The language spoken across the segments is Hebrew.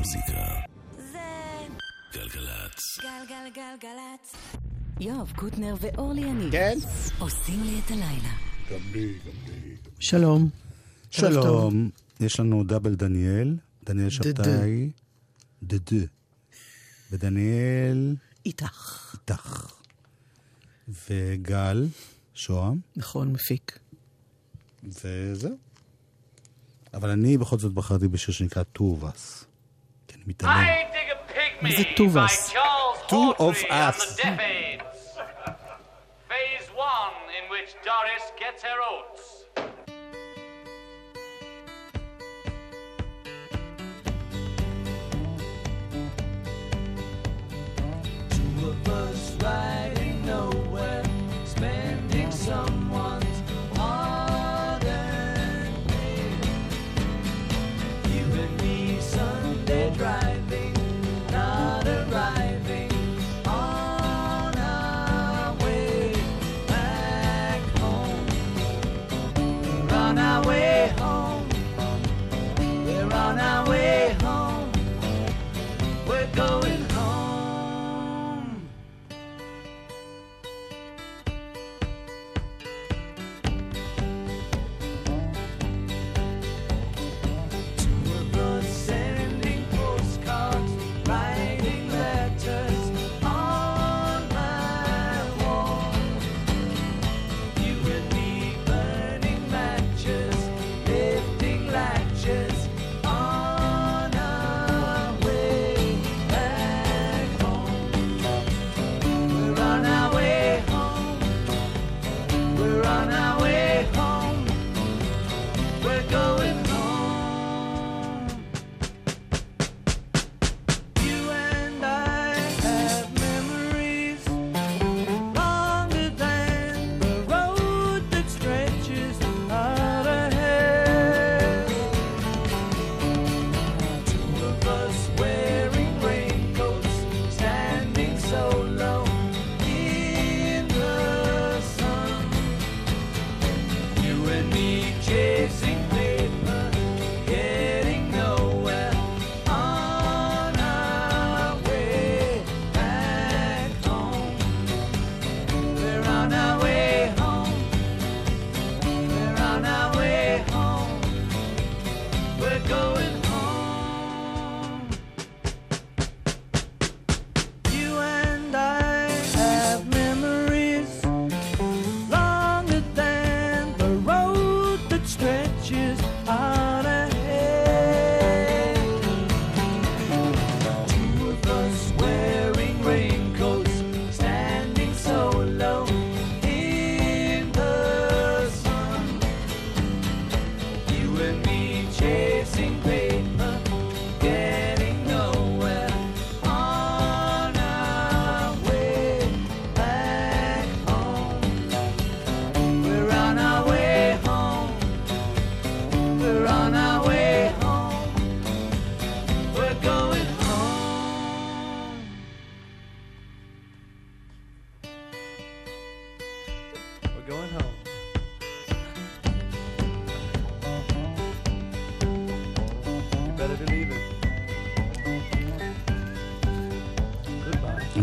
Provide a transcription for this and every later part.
המוזיקה. זה... גלגלצ. גלגלגלגלצ. יואב קוטנר ואורלי יניב. כן? עושים לי את הלילה. גם לי, גם לי. שלום. שלום. יש לנו דאבל דניאל, דניאל שבתאי. דה דה. ודניאל... איתך. איתך. וגל שוהם. נכון, מפיק. וזהו. אבל אני בכל זאת בחרתי בשיר שנקרא Two of אני מתעלם. מי זה טובס? Two of us. Phase one in which Doris gets her oats.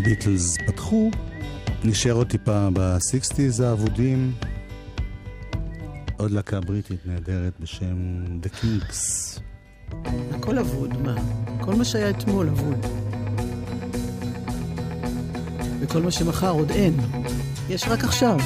הביטלס פתחו, נשאר עוד טיפה ב-60's האבודים. עוד להקה בריטית נהדרת בשם The Kinks. הכל אבוד, מה? כל מה שהיה אתמול אבוד. וכל מה שמחר עוד אין. יש רק עכשיו.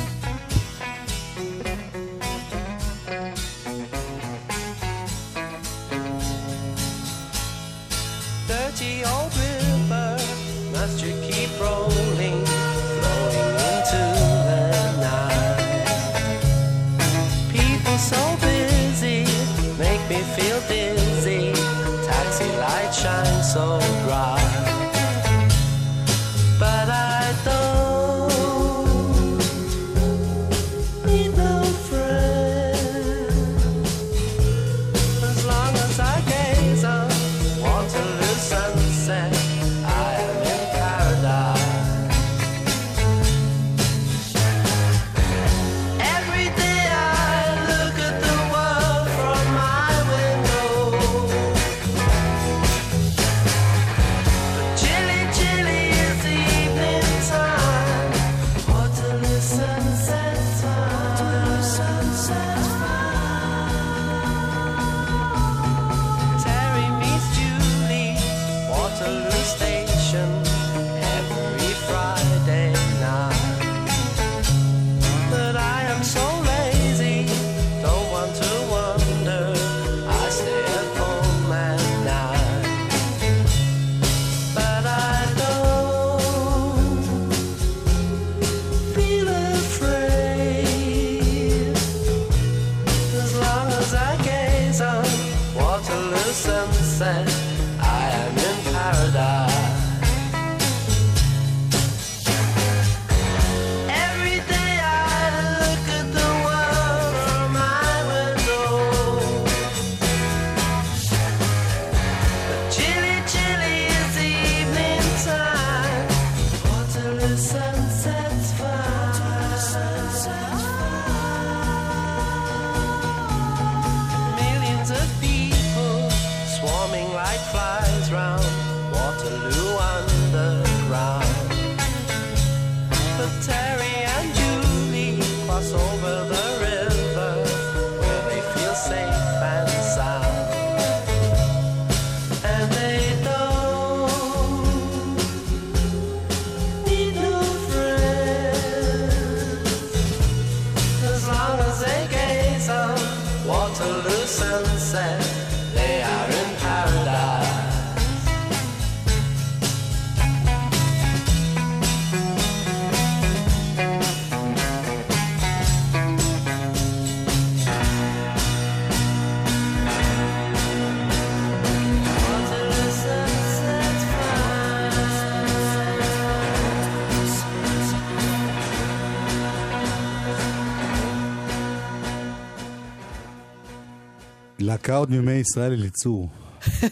להקה עוד מימי ישראל אליצור.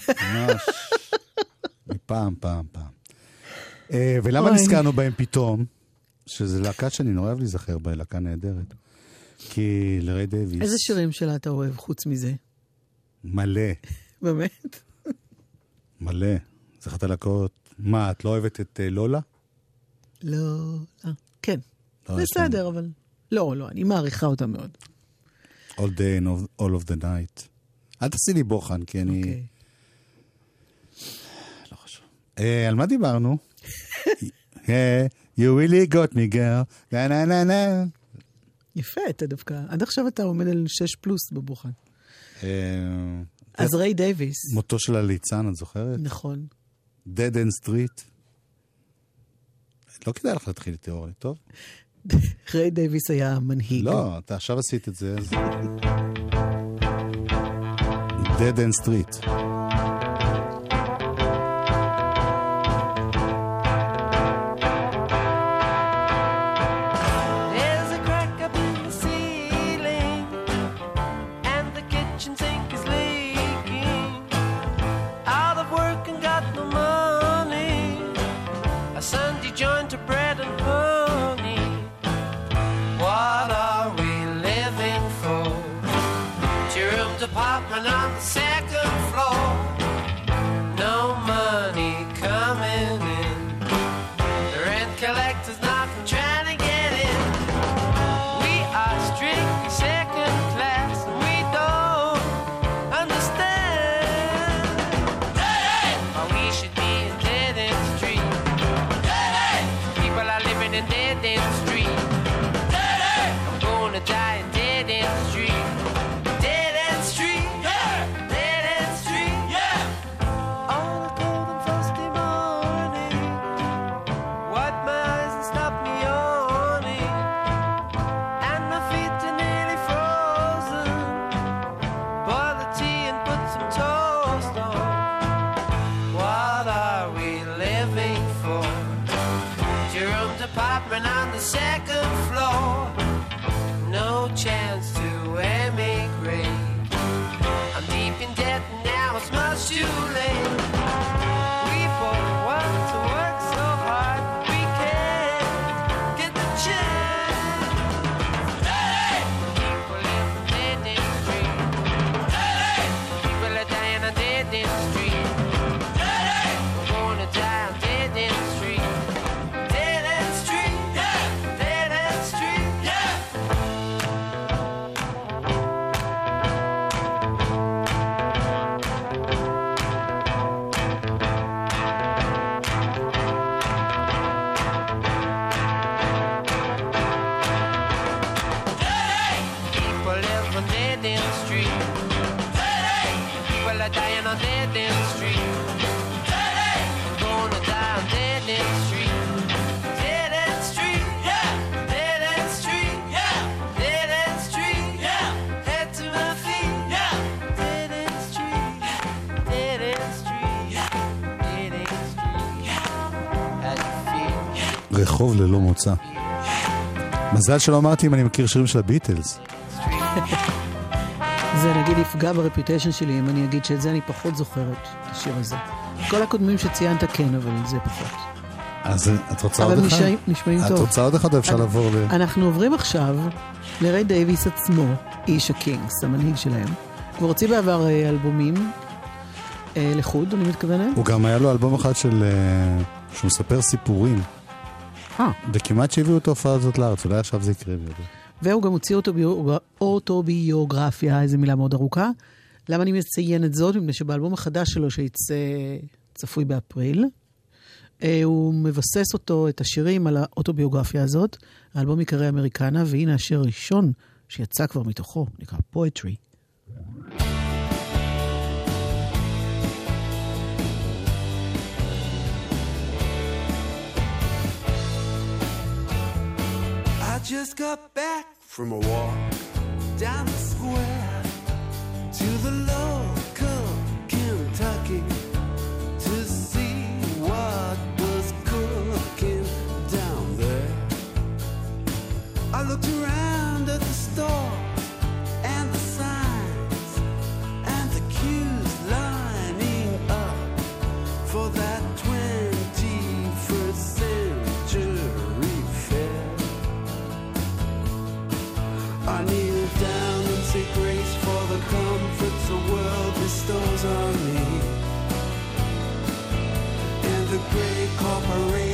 ממש. מפעם, פעם, פעם. אה, ולמה. נזכרנו בהם פתאום? שזו להקה שאני נורא אוהב להיזכר בה, להקה נהדרת. כי לריי דייוויס... איזה שירים שלה אתה אוהב חוץ מזה? מלא, באמת? מלא. זו אחת הלהקות... מה, את לא אוהבת את אה, לולה? לא, כן. לא, להם- בסדר, אבל... לא, לא, אני מעריכה אותה מאוד. All day and all of the night. אל תעשי לי בוחן, כי אני... אוקיי. לא חשוב. אה, על מה דיברנו? אה, you really got me girl. נה נה נה נה. יפה, אתה דווקא... עד עכשיו אתה עומד על 6 פלוס בבוחן. אה, אז ריי דייוויס. מותו של הליצן, את זוכרת? נכון. Dead End Street. לא כדאי לך להתחיל איתי, אורלי, טוב? ריי דייוויס היה המנהיג. לא, אתה עכשיו עשית את זה, אז... Dead End Street. Collector's רחוב ללא מוצא. מזל שלא אמרתי אם אני מכיר שירים של הביטלס. זה נגיד יפגע ב reputation שלי אם אני אגיד שאת זה אני פחות זוכרת, את השיר הזה. כל הקודמים שציינת כן, אבל זה פחות. אז את רוצה אבל עוד אחד? נשמעים- נשמעים את טוב. רוצה עוד אחד או אפשר לעבור ל... אנחנו עוברים עכשיו לריי דייוויס עצמו, איש הקינגס, המנהיג שלהם. כבר הוציא בעבר אה, אלבומים אה, לחוד, אני מתכוונת. הוא גם היה לו אלבום אחד של... אה, שהוא מספר סיפורים. אה. וכמעט שהביאו את ההופעה הזאת לארץ, אולי עכשיו זה יקרה. והוא גם הוציא אוטוביוגרפיה, איזו מילה מאוד ארוכה. למה אני מציין את זאת? מפני שבאלבום החדש שלו שיצא צפוי באפריל, אה, הוא מבסס אותו, את השירים, על האוטוביוגרפיה הזאת. האלבום יקרא אמריקנה, והנה השיר הראשון שיצא כבר מתוכו, נקרא Poetry. just got back from a walk down the square to the local Kentucky to see what was cooking down there. I looked around at the store. those on me. And the great corporation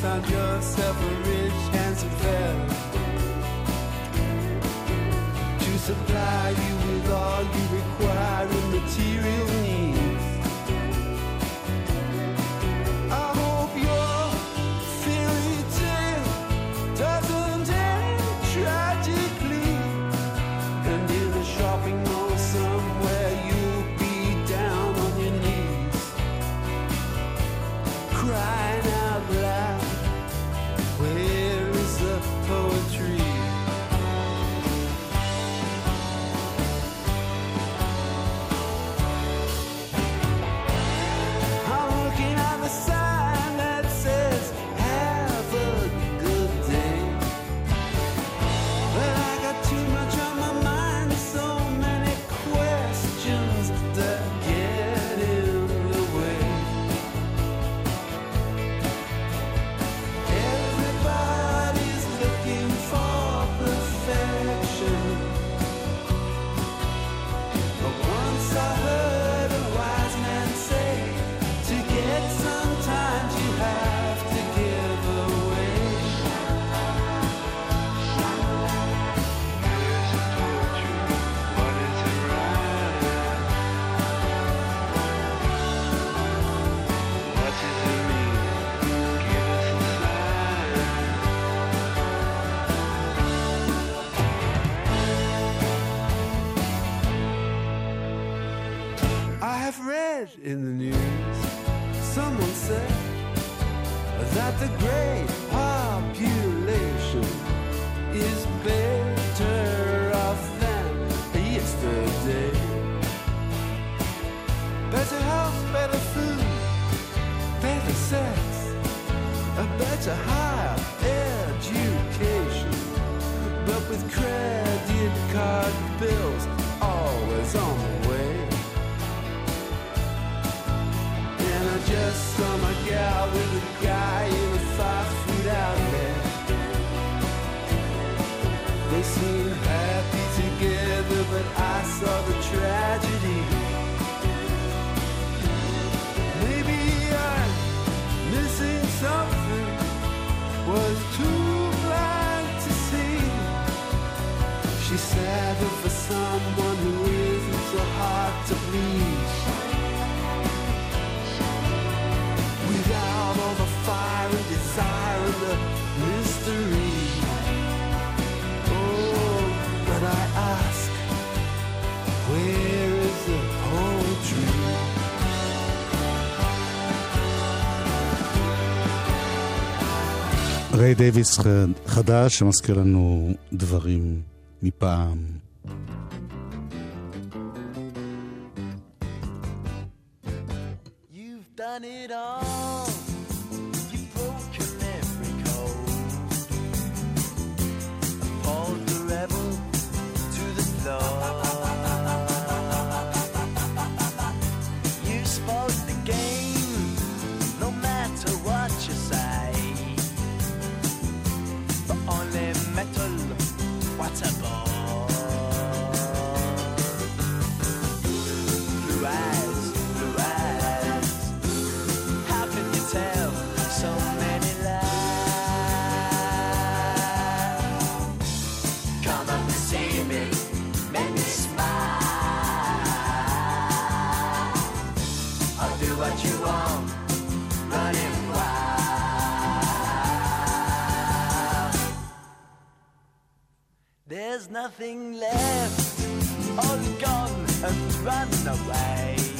found yourself a rich, handsome fella to supply you with all you read in the news. Someone said that the grave ריי דייוויס חדש שמזכיר לנו דברים מפעם. There's nothing left, all gone and run away.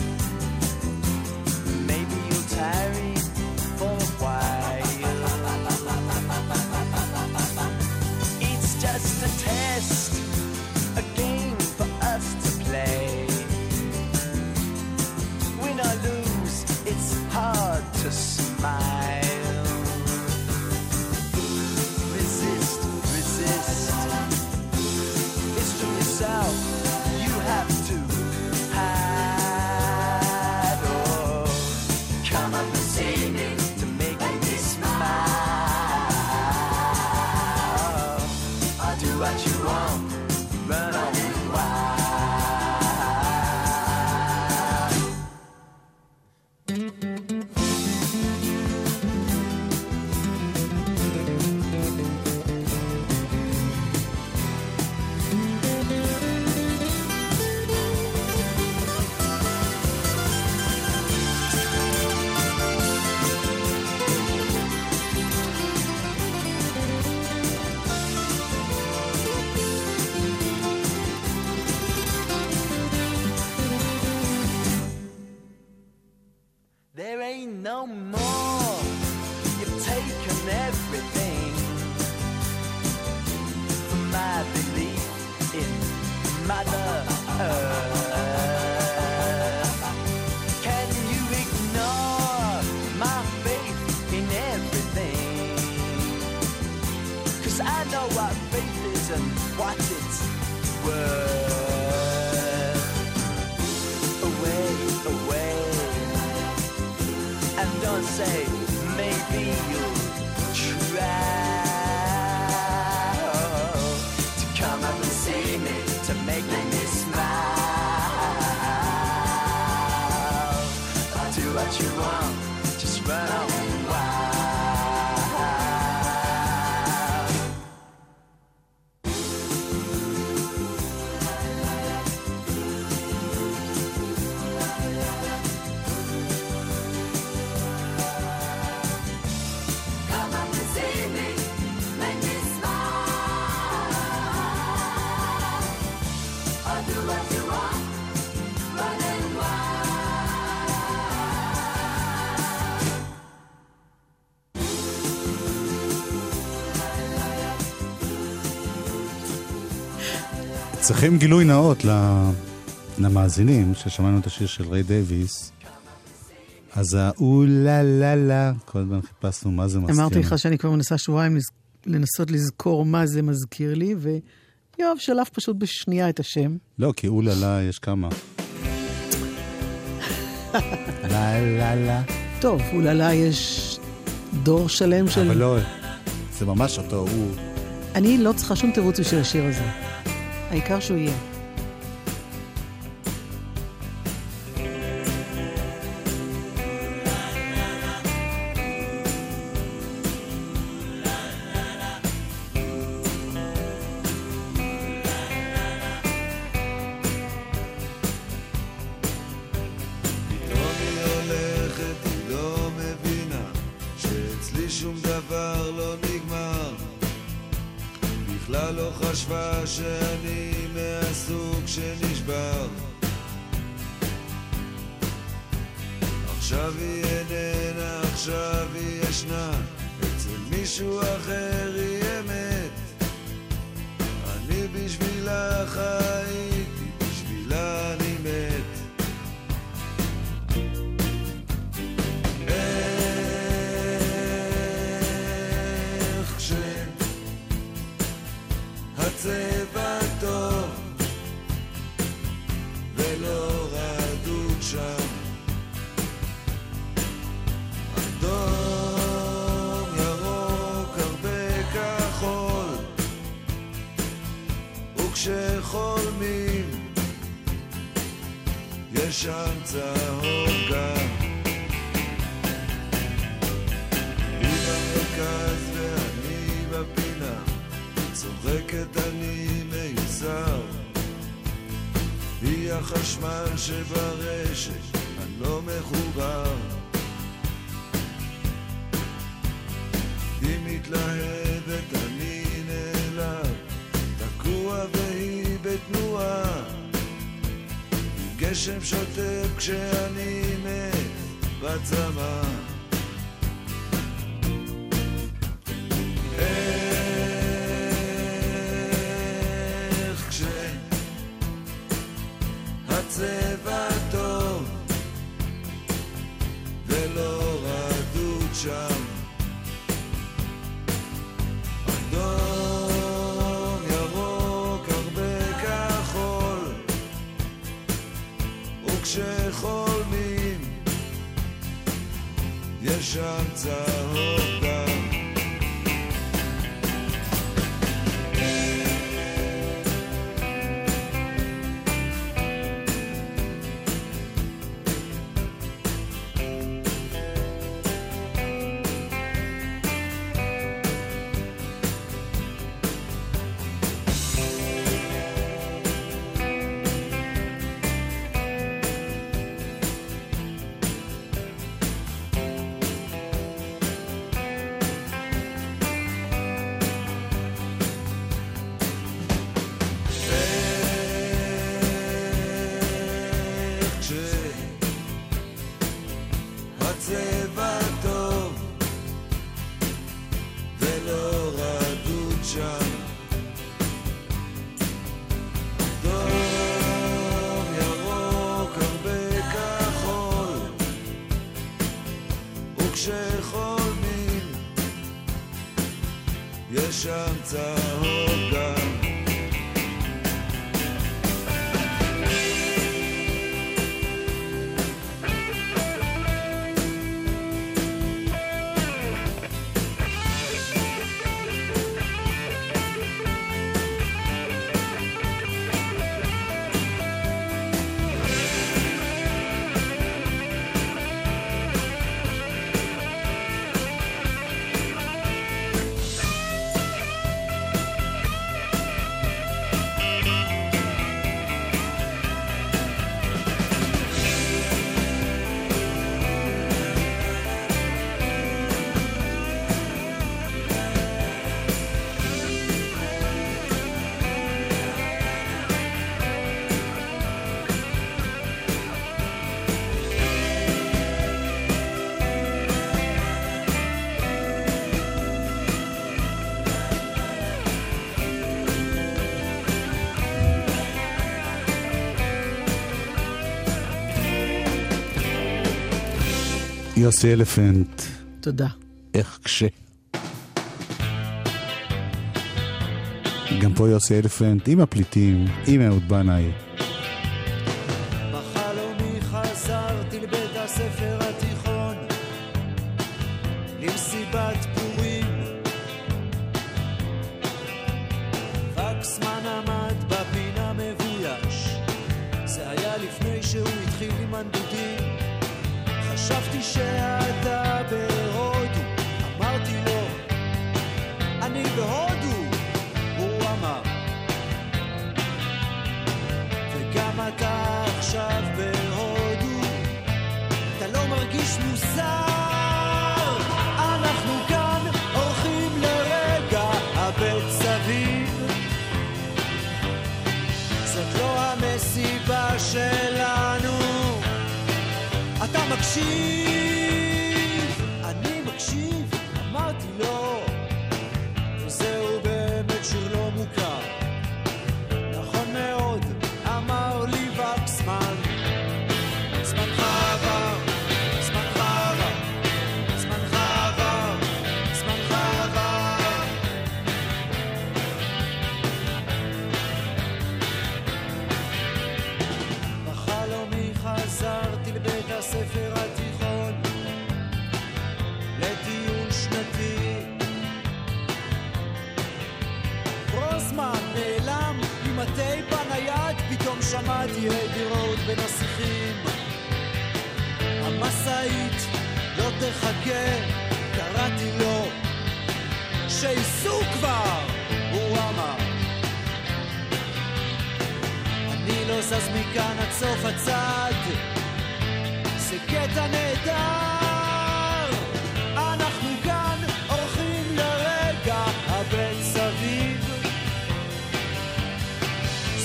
More. You've taken everything from my belief in Mother Earth. Can you ignore my faith in everything? Cause I know what faith is and what it's worth. Say maybe you'll try צריכים גילוי נאות למאזינים, ששמענו את השיר של ריי דייוויס. אז האו-לה לה לה, כל הזמן חיפשנו מה זה מזכיר. אמרתי לך שאני כבר מנסה שבועיים לנסות לזכור מה זה מזכיר לי, ויואב שלף פשוט בשנייה את השם. לא, כי אולה לה יש כמה. לה לה לה. טוב, אוללה יש דור שלם של... אבל לא, זה ממש אותו, הוא... אני לא צריכה שום תירוץ בשביל השיר הזה. העיקר שהוא יהיה. חשבה שאני מהסוג שנשבר. עכשיו היא איננה, עכשיו היא ישנה, אצל מישהו אחר החשמל שברשת, אני לא מחובר. היא מתלהבת, אני נעלב תקוע והיא בתנועה. גשם שוטף כשאני מת בצמא כשהצבע טוב ולא רדוד שם. אדום, ירוק, הרבה כחול וכשחולמים יש שם יש יוסי אלפנט, תודה. איך כש... גם פה יוסי אלפנט עם הפליטים, עם אהוד בנאי. זאת לא המסיבה שלנו. אתה מקשיב? ליידי רוד בין השיחים. המשאית לא תחכה, קראתי לו, שייסעו כבר, הוא אמר. אני לא זז מכאן עד סוף הצד, זה קטע נהדר. אנחנו כאן אורחים לרגע הבן סביב.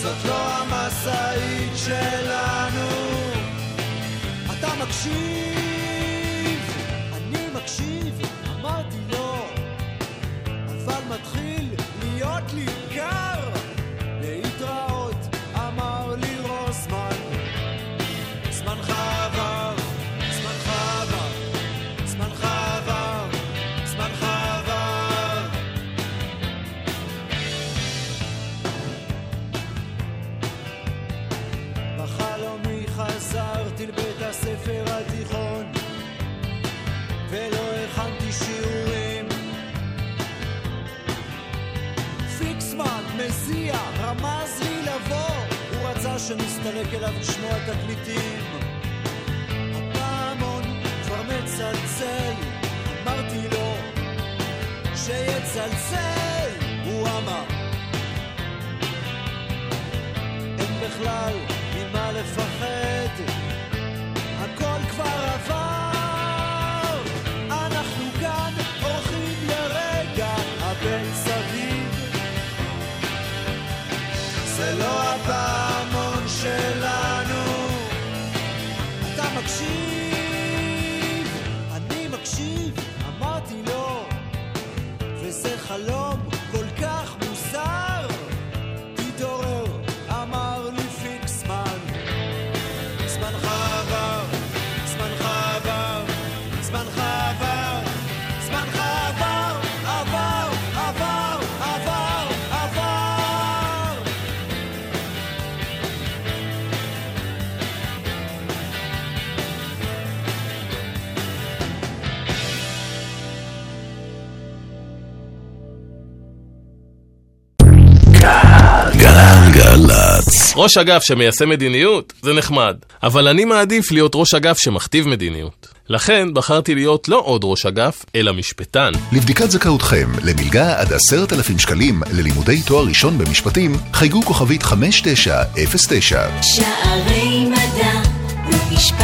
זאת לא המשאית שלנו. אתה מקשיב? חזרתי לבית הספר התיכון ולא הכנתי שיעורים. פיקסמן, מזיע, רמז לי לבוא. הוא רצה שנסתלק אליו לשמוע תקליטים. הפעמון כבר מצלצל אמרתי לו שיצלצל הוא אמר. אין בכלל ממה לפחד, ראש אגף שמיישם מדיניות זה נחמד, אבל אני מעדיף להיות ראש אגף שמכתיב מדיניות. לכן בחרתי להיות לא עוד ראש אגף, אלא משפטן. לבדיקת זכאותכם למלגה עד עשרת אלפים שקלים ללימודי תואר ראשון במשפטים, חייגו כוכבית 5909. שערי מדע ומשפט.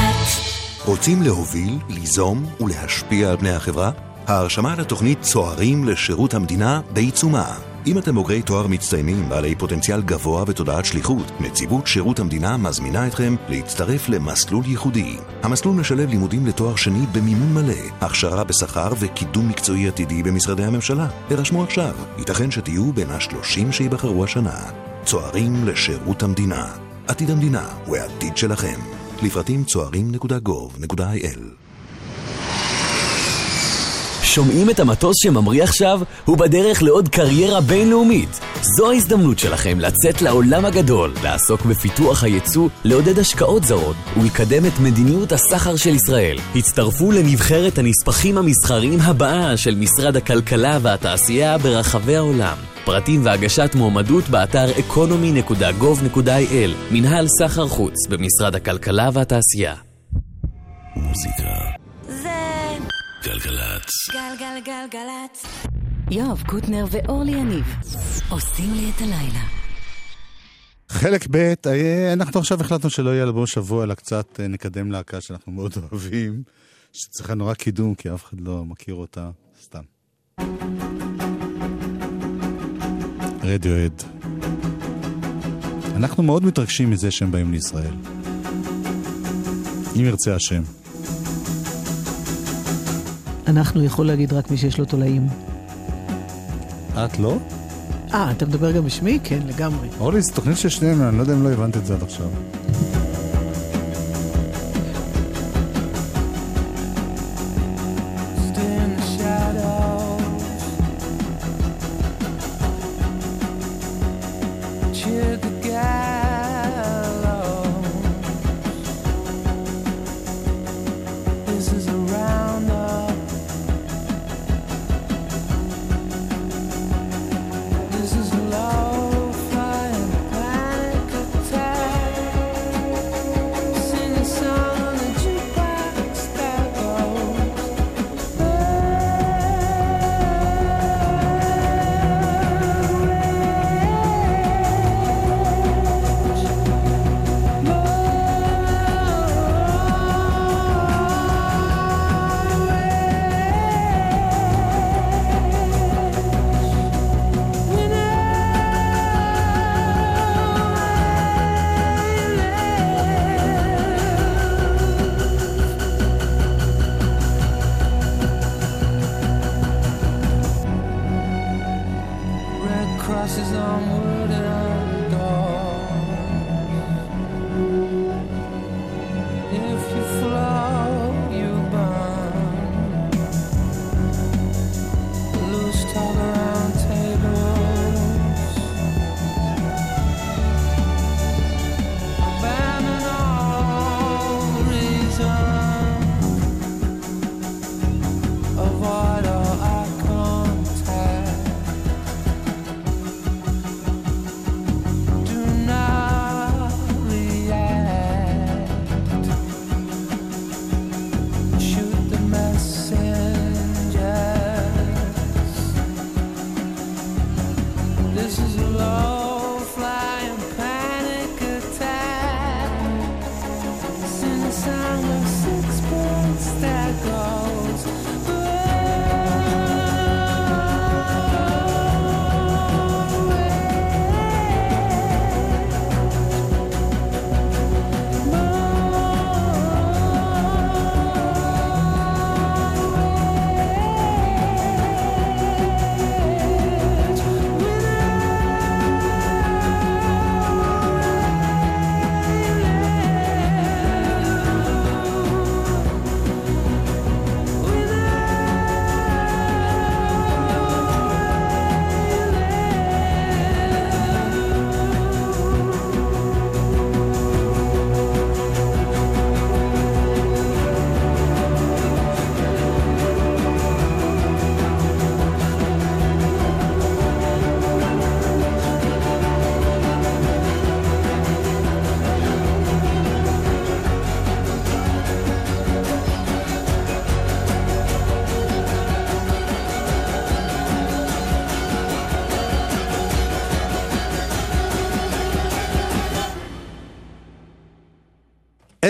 רוצים להוביל, ליזום ולהשפיע על פני החברה? ההרשמה לתוכנית צוערים לשירות המדינה בעיצומה. אם אתם בוגרי תואר מצטיינים בעלי פוטנציאל גבוה ותודעת שליחות, נציבות שירות המדינה מזמינה אתכם להצטרף למסלול ייחודי. המסלול משלב לימודים לתואר שני במימון מלא, הכשרה בשכר וקידום מקצועי עתידי במשרדי הממשלה. הרשמו עכשיו, ייתכן שתהיו בין השלושים שייבחרו השנה. צוערים לשירות המדינה. עתיד המדינה הוא העתיד שלכם. לפרטים צוערים.gov.il שומעים את המטוס שממריא עכשיו? הוא בדרך לעוד קריירה בינלאומית. זו ההזדמנות שלכם לצאת לעולם הגדול, לעסוק בפיתוח הייצוא, לעודד השקעות זרות ולקדם את מדיניות הסחר של ישראל. הצטרפו לנבחרת הנספחים המסחריים הבאה של משרד הכלכלה והתעשייה ברחבי העולם. פרטים והגשת מועמדות באתר economy.gov.il מנהל סחר חוץ במשרד הכלכלה והתעשייה. מוזיקה. גלגלצ. גלגלגלגלצ. יואב קוטנר ואורלי יניב עושים לי את הלילה. חלק ב', אה, אנחנו עכשיו החלטנו שלא יהיה אלבום שבוע, אלא קצת אה, נקדם להקה שאנחנו מאוד אוהבים, שצריכה נורא קידום, כי אף אחד לא מכיר אותה, סתם. רדיואד. אנחנו מאוד מתרגשים מזה שהם באים לישראל. אם ירצה השם. אנחנו יכול להגיד רק מי שיש לו תולעים. את לא? אה, אתה מדבר גם בשמי? כן, לגמרי. אורלי, זו תוכנית של שנינו, אני לא יודע אם לא הבנת את זה עד עכשיו.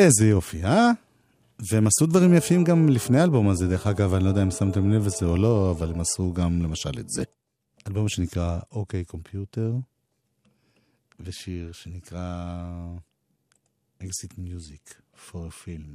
איזה יופי, אה? והם עשו דברים יפים גם לפני האלבום הזה, דרך אגב, אני לא יודע אם שמתם לב לזה או לא, אבל הם עשו גם למשל את זה. אלבום שנקרא אוקיי קומפיוטר, ושיר שנקרא Music for a Film.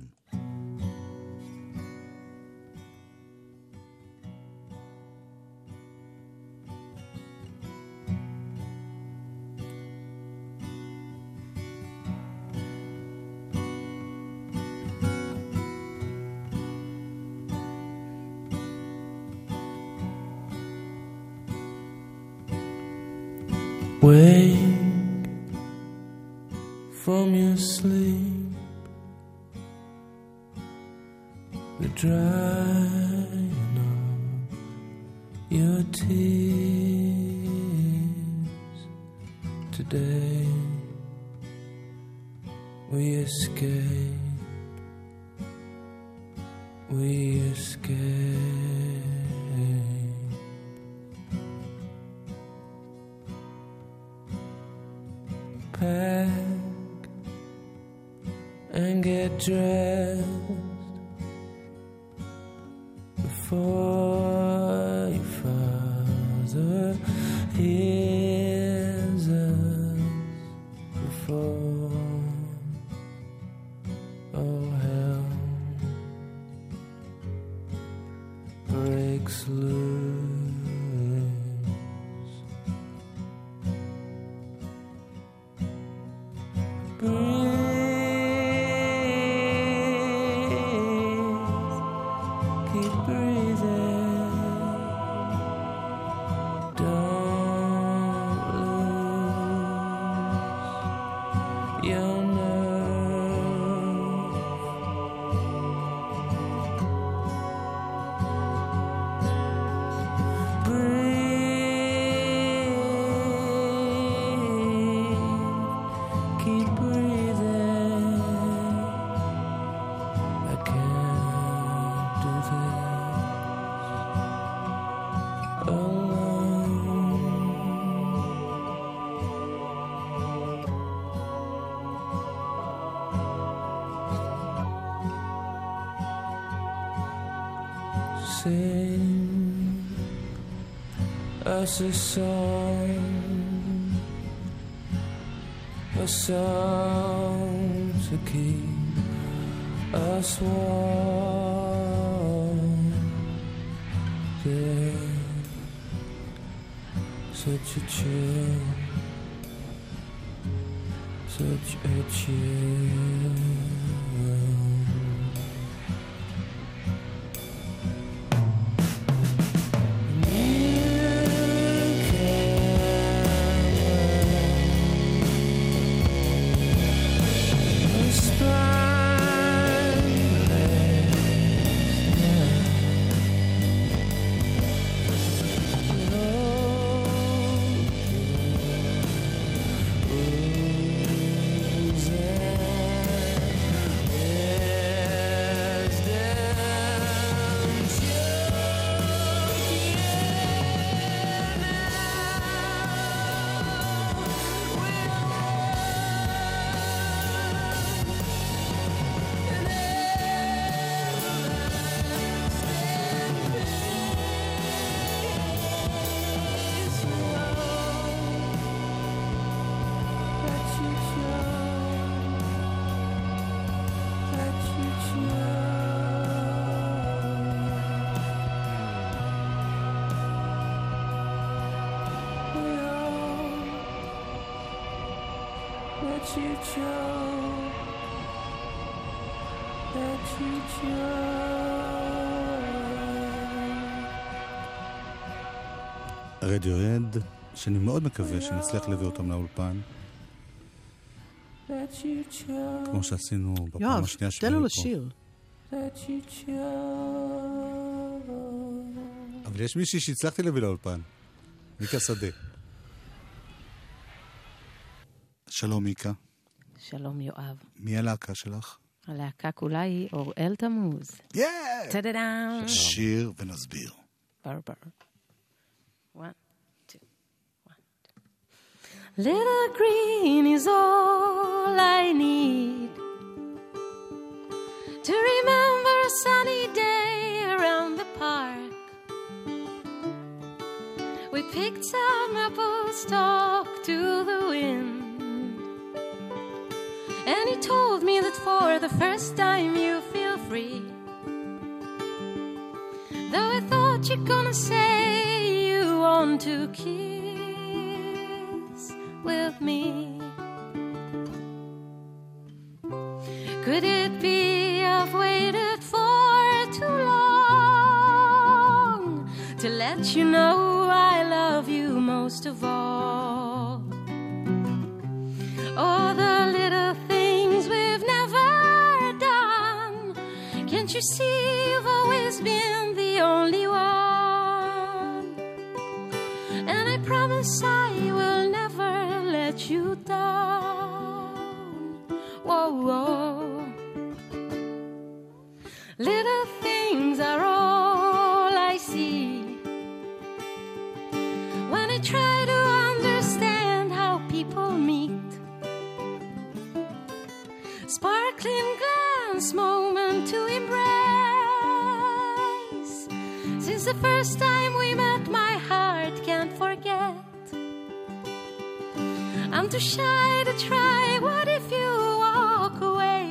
Us a song, a song to keep us warm. There's such a chill, such a chill. רדיואד, שאני מאוד מקווה שנצליח להביא אותם לאולפן, כמו שעשינו בפעם יואב, השנייה תן לו פה. לשיר. that you chose. אבל יש מישהי שהצלחתי להביא לאולפן, מיקה שדה. שלום מיקה, שלום יואב. מי הלהקה שלך? הלהקה כולה היא אוראל תמוז. כן! טה-דה-דאם. שיר ונסביר. ברבר. One, two, one, two. Little green is all I need. to remember a sunny day around the park. We picked some apples, talked to the wind. And he told me that for the first time you feel free. Though I thought you're gonna say want to kiss with me. Could it be I've waited for too long to let you know I love you most of all? All the little things we've never done. Can't you see you've always been the only promise I will never let you down. Whoa, whoa. Little things are all I see. When I try to understand how people meet, sparkling glance, moment to embrace. Since the first time we met, my heart too shy to try. What if you walk away?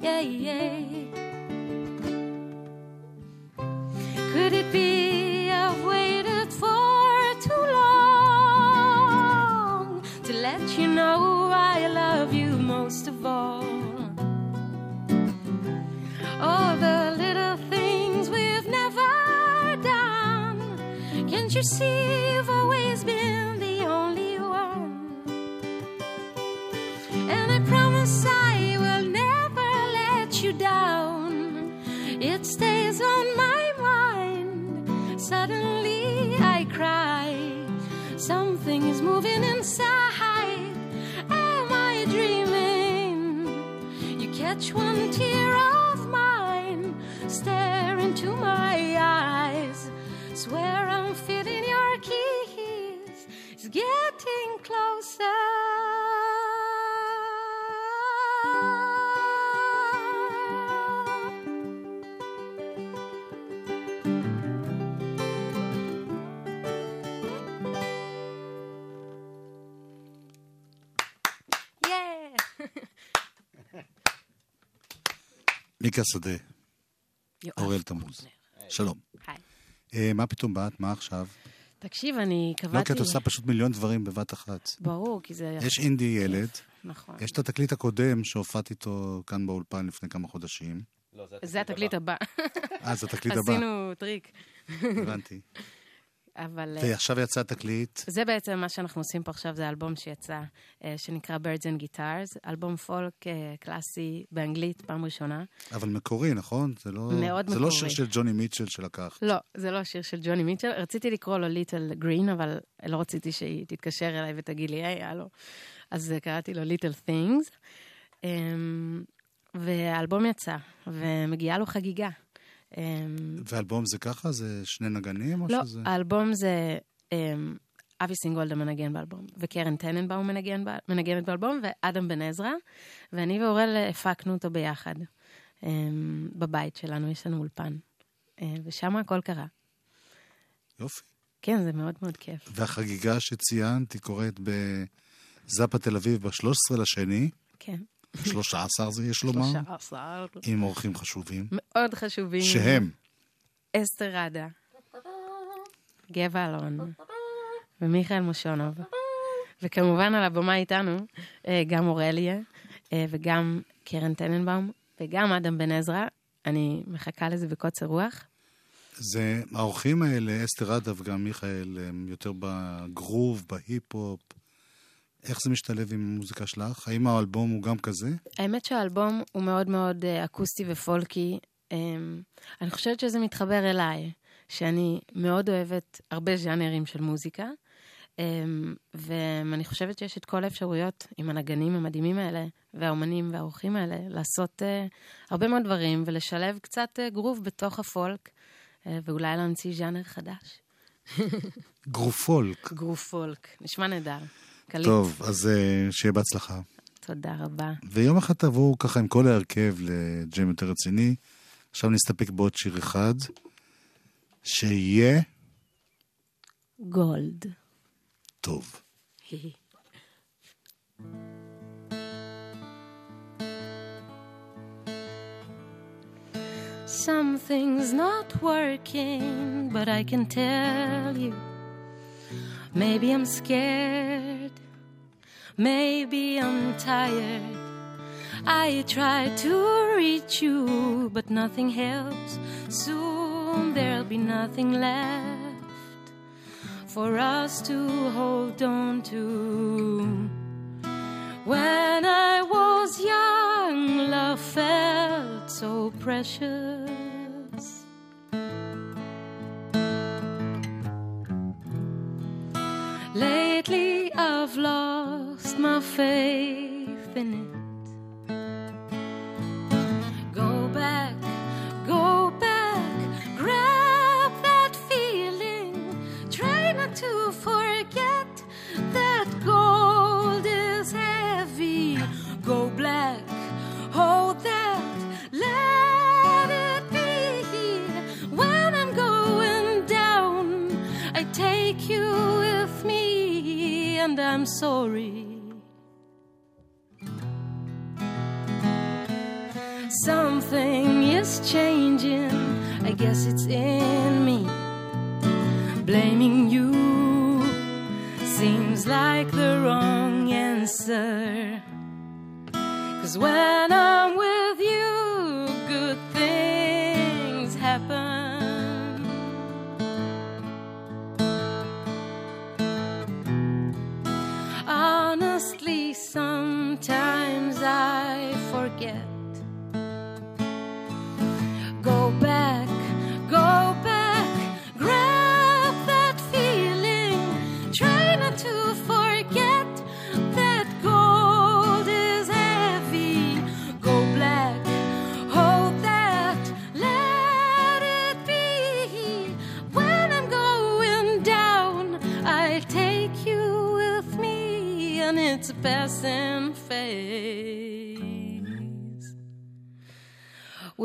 Yeah, yeah. Could it be I've waited for too long to let you know I love you most of all? All the little things we've never done. Can't you see you've always been catch one tear מיקה שדה, יואב אוראל תמוז. שלום. היי. אה, מה פתאום באת? מה עכשיו? תקשיב, אני קבעתי... לא, כי את עושה פשוט מיליון דברים בבת אחת. ברור, כי זה... יש אינדי ילד, נכון. יש את התקליט הקודם שהופעת איתו כאן באולפן לפני כמה חודשים. זה התקליט הבא. אה, זה התקליט הבא. עשינו טריק. הבנתי. אבל... אה, ועכשיו יצא התקליט. זה בעצם מה שאנחנו עושים פה עכשיו, זה אלבום שיצא, אה, שנקרא Birds and Guitars, אלבום פולק אה, קלאסי באנגלית, פעם ראשונה. אבל מקורי, נכון? זה לא, מאוד זה לא מקורי. שיר של ג'וני מיטשל שלקח. לא, זה לא השיר של ג'וני מיטשל. רציתי לקרוא לו Little Green, אבל לא רציתי שהיא תתקשר אליי ותגיד לי, היי, הלו. אז קראתי לו Little Things. והאלבום יצא, ומגיעה לו חגיגה. אמ, ואלבום זה ככה? זה שני נגנים? או לא, שזה... האלבום זה אמ, אבי סינגולדה מנגן באלבום, וקרן טננבאום מנגן, מנגנת באלבום, ואדם בן עזרא, ואני ואורל הפקנו אותו ביחד. אמ, בבית שלנו יש לנו אולפן, אה, ושם הכל קרה. יופי. כן, זה מאוד מאוד כיף. והחגיגה שציינת, היא קורית בזאפה תל אביב ב-13 לשני. כן. 13 זה יש לומר. 13. עם אורחים חשובים. מאוד חשובים. שהם? אסתר ראדה, גבע אלון ומיכאל מושונוב. וכמובן על הבמה איתנו אה, גם אורליה אה, וגם קרן טננבאום וגם אדם בן עזרא. אני מחכה לזה בקוצר רוח. זה, האורחים האלה, אסתר עדה וגם מיכאל, הם יותר בגרוב, בהיפ-הופ. איך זה משתלב עם המוזיקה שלך? האם האלבום הוא גם כזה? האמת שהאלבום הוא מאוד מאוד אה, אקוסטי ופולקי. אמ, אני חושבת שזה מתחבר אליי, שאני מאוד אוהבת הרבה ז'אנרים של מוזיקה, אמ, ואני חושבת שיש את כל האפשרויות עם הנגנים המדהימים האלה, והאומנים והאורחים האלה, לעשות אה, הרבה מאוד דברים ולשלב קצת אה, גרוב בתוך הפולק, ואולי להמציא ז'אנר חדש. גרופולק. גרוב פולק, נשמע נהדר. קליט. טוב, אז אה, שיהיה בהצלחה. תודה רבה. ויום אחד תבואו ככה עם כל ההרכב לג'ם יותר רציני. עכשיו נסתפק בעוד שיר אחד, שיהיה גולד. טוב. Something's not working, but I can tell you. Maybe I'm scared, maybe I'm tired. I try to reach you, but nothing helps. Soon there'll be nothing left for us to hold on to. When I was young, love felt so precious. I've lost my faith in it. I'm sorry. Something is changing, I guess it's in me. Blaming you seems like the wrong answer. Cause when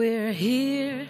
We're here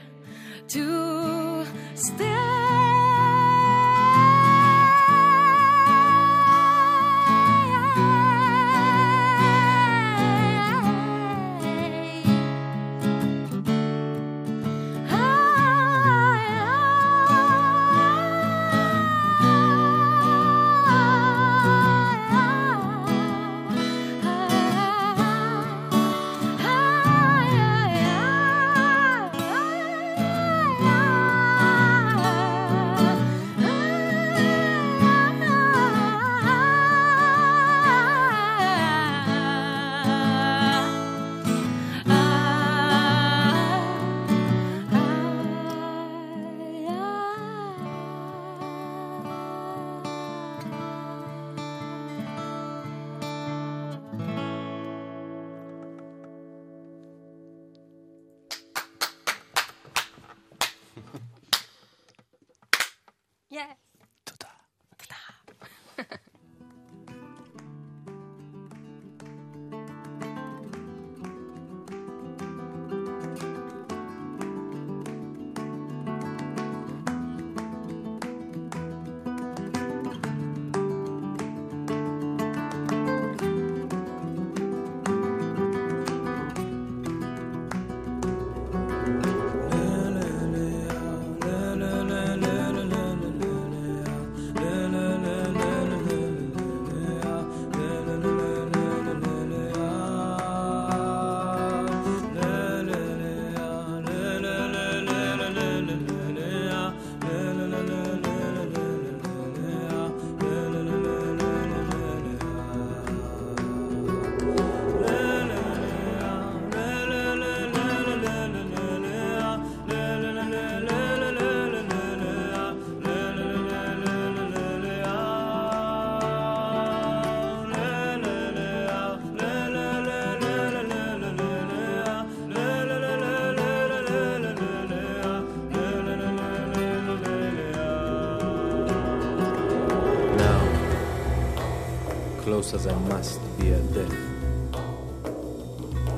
close as I must be a death.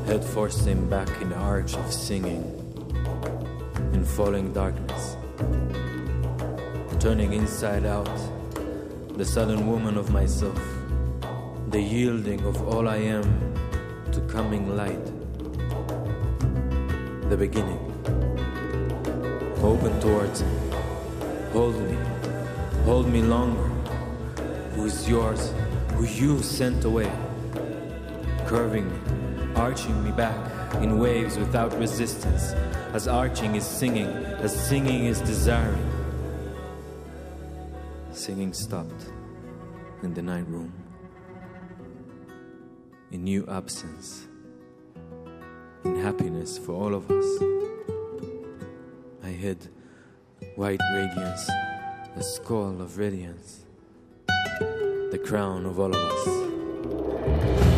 head forced him back in the arch of singing, in falling darkness, turning inside out, the sudden woman of myself, the yielding of all I am to coming light, the beginning. Open towards me, hold me, hold me longer, who is yours, who you sent away, curving me, arching me back in waves without resistance, as arching is singing, as singing is desiring. Singing stopped in the night room, in new absence, in happiness for all of us. I hid white radiance, a skull of radiance, the crown of all of us.